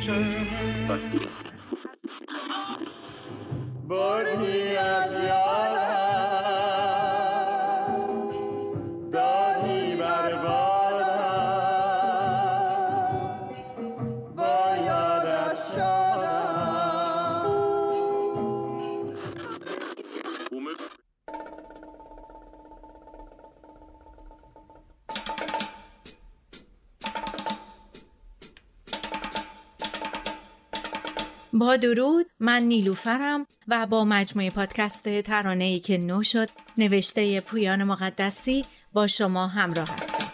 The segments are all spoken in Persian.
真！با درود من نیلوفرم و با مجموعه پادکست ترانه ای که نو شد نوشته پویان مقدسی با شما همراه هستم.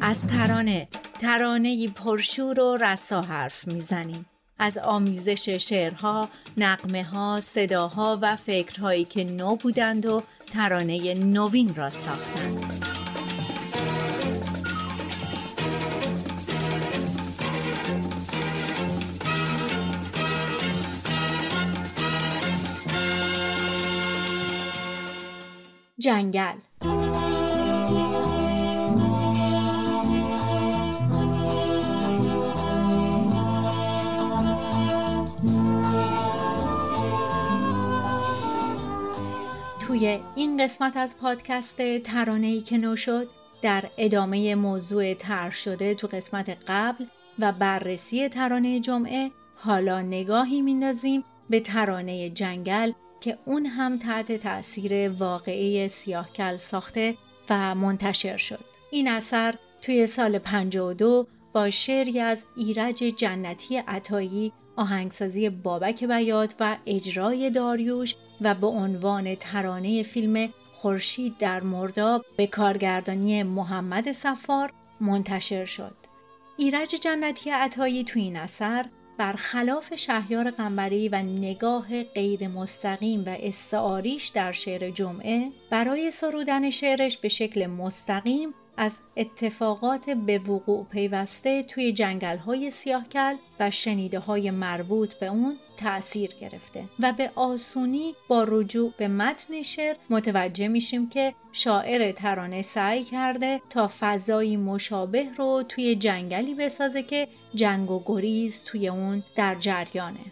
از ترانه ترانه پرشور و رسا حرف می‌زنیم. از آمیزش شعرها، نقمه ها، صداها و فکرهایی که نو بودند و ترانه نوین را ساختند. جنگل توی این قسمت از پادکست ترانه ای که نو شد در ادامه موضوع تر شده تو قسمت قبل و بررسی ترانه جمعه حالا نگاهی میندازیم به ترانه جنگل که اون هم تحت تأثیر واقعی سیاهکل ساخته و منتشر شد. این اثر توی سال 52 با شعری از ایرج جنتی عطایی آهنگسازی بابک بیات و اجرای داریوش و به عنوان ترانه فیلم خورشید در مرداب به کارگردانی محمد سفار منتشر شد. ایرج جنتی عطایی تو این اثر برخلاف شهیار قنبری و نگاه غیر مستقیم و استعاریش در شعر جمعه برای سرودن شعرش به شکل مستقیم از اتفاقات به وقوع پیوسته توی جنگل های سیاهکل و شنیده های مربوط به اون تأثیر گرفته و به آسونی با رجوع به متن شعر متوجه میشیم که شاعر ترانه سعی کرده تا فضایی مشابه رو توی جنگلی بسازه که جنگ و گریز توی اون در جریانه.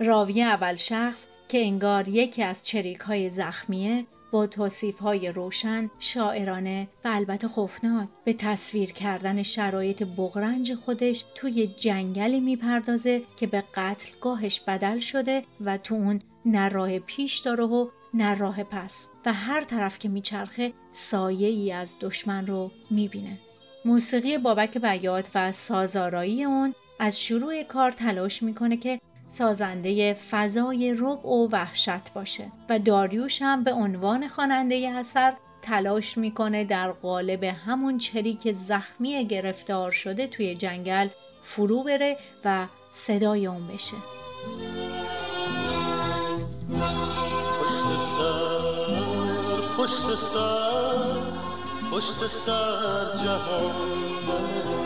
راوی اول شخص که انگار یکی از چریک های زخمیه با توصیف های روشن، شاعرانه و البته خوفناک به تصویر کردن شرایط بغرنج خودش توی جنگلی می‌پردازه که به قتلگاهش بدل شده و تو اون نه راه پیش داره و نه راه پس و هر طرف که میچرخه سایه ای از دشمن رو می‌بینه. موسیقی بابک بیات و سازارایی اون از شروع کار تلاش می‌کنه که سازنده فضای رب و وحشت باشه و داریوش هم به عنوان خواننده اثر تلاش می‌کنه در قالب همون چریک زخمی گرفتار شده توی جنگل فرو بره و صدای اون بشه. پشت سر پشت سر پشت سر جهان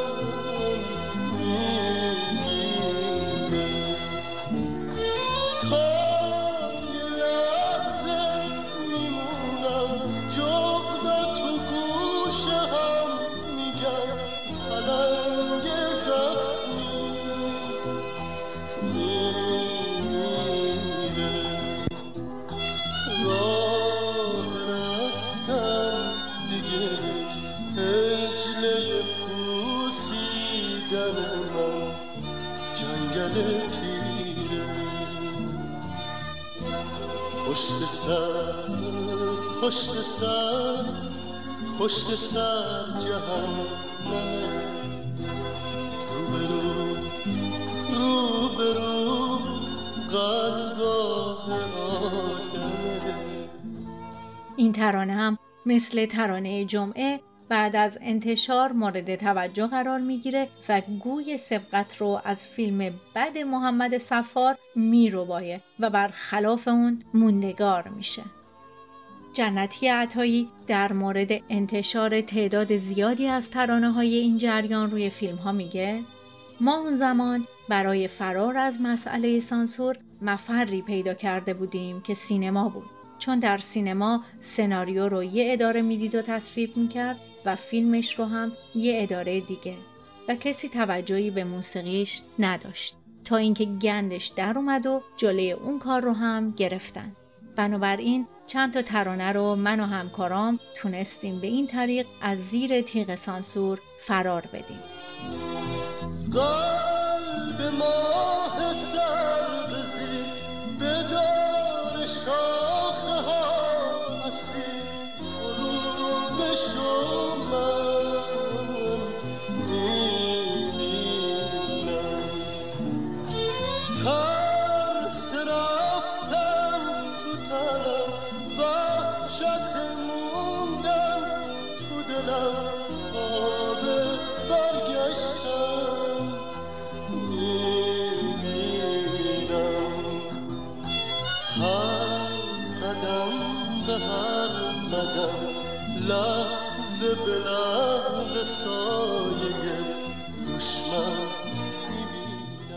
پشت سر پشت سر پشت سر روبرو روبرو قدگاه آدمه این ترانه هم مثل ترانه جمعه بعد از انتشار مورد توجه قرار می‌گیره و گوی سبقت رو از فیلم بد محمد سفار میروبایه و بر خلاف اون موندگار میشه. جنتی عطایی در مورد انتشار تعداد زیادی از ترانه های این جریان روی فیلم ها میگه ما اون زمان برای فرار از مسئله سانسور مفری پیدا کرده بودیم که سینما بود چون در سینما سناریو رو یه اداره می‌دید و تصویب می‌کرد و فیلمش رو هم یه اداره دیگه و کسی توجهی به موسیقیش نداشت تا اینکه گندش در اومد و جلوی اون کار رو هم گرفتن. بنابراین چند تا ترانه رو من و همکارام تونستیم به این طریق از زیر تیغ سانسور فرار بدیم. قلب هر قدم به هر قدم لحظه به لحظه سایه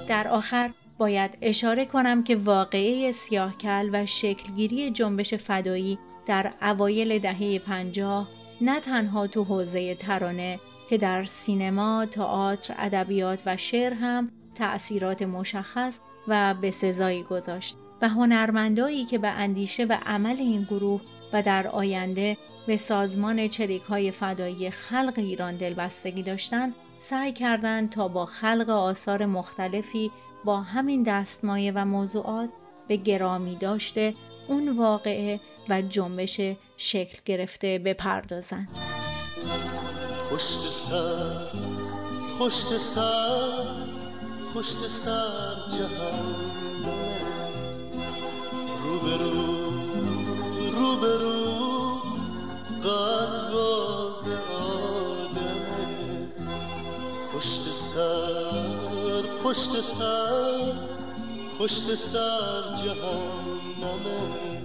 در آخر باید اشاره کنم که واقعه سیاهکل و شکلگیری جنبش فدایی در اوایل دهه پنجاه نه تنها تو حوزه ترانه که در سینما، تئاتر، ادبیات و شعر هم تأثیرات مشخص و به سزایی گذاشت. و هنرمندایی که به اندیشه و عمل این گروه و در آینده به سازمان چریک های فدایی خلق ایران دلبستگی داشتند سعی کردند تا با خلق آثار مختلفی با همین دستمایه و موضوعات به گرامی داشته اون واقعه و جنبش شکل گرفته بپردازند. پشت سر پشت سر پشت سر جهنمه روبرو روبرو قدگاه آدمه پشت سر پشت سر پشت سر جهنمه.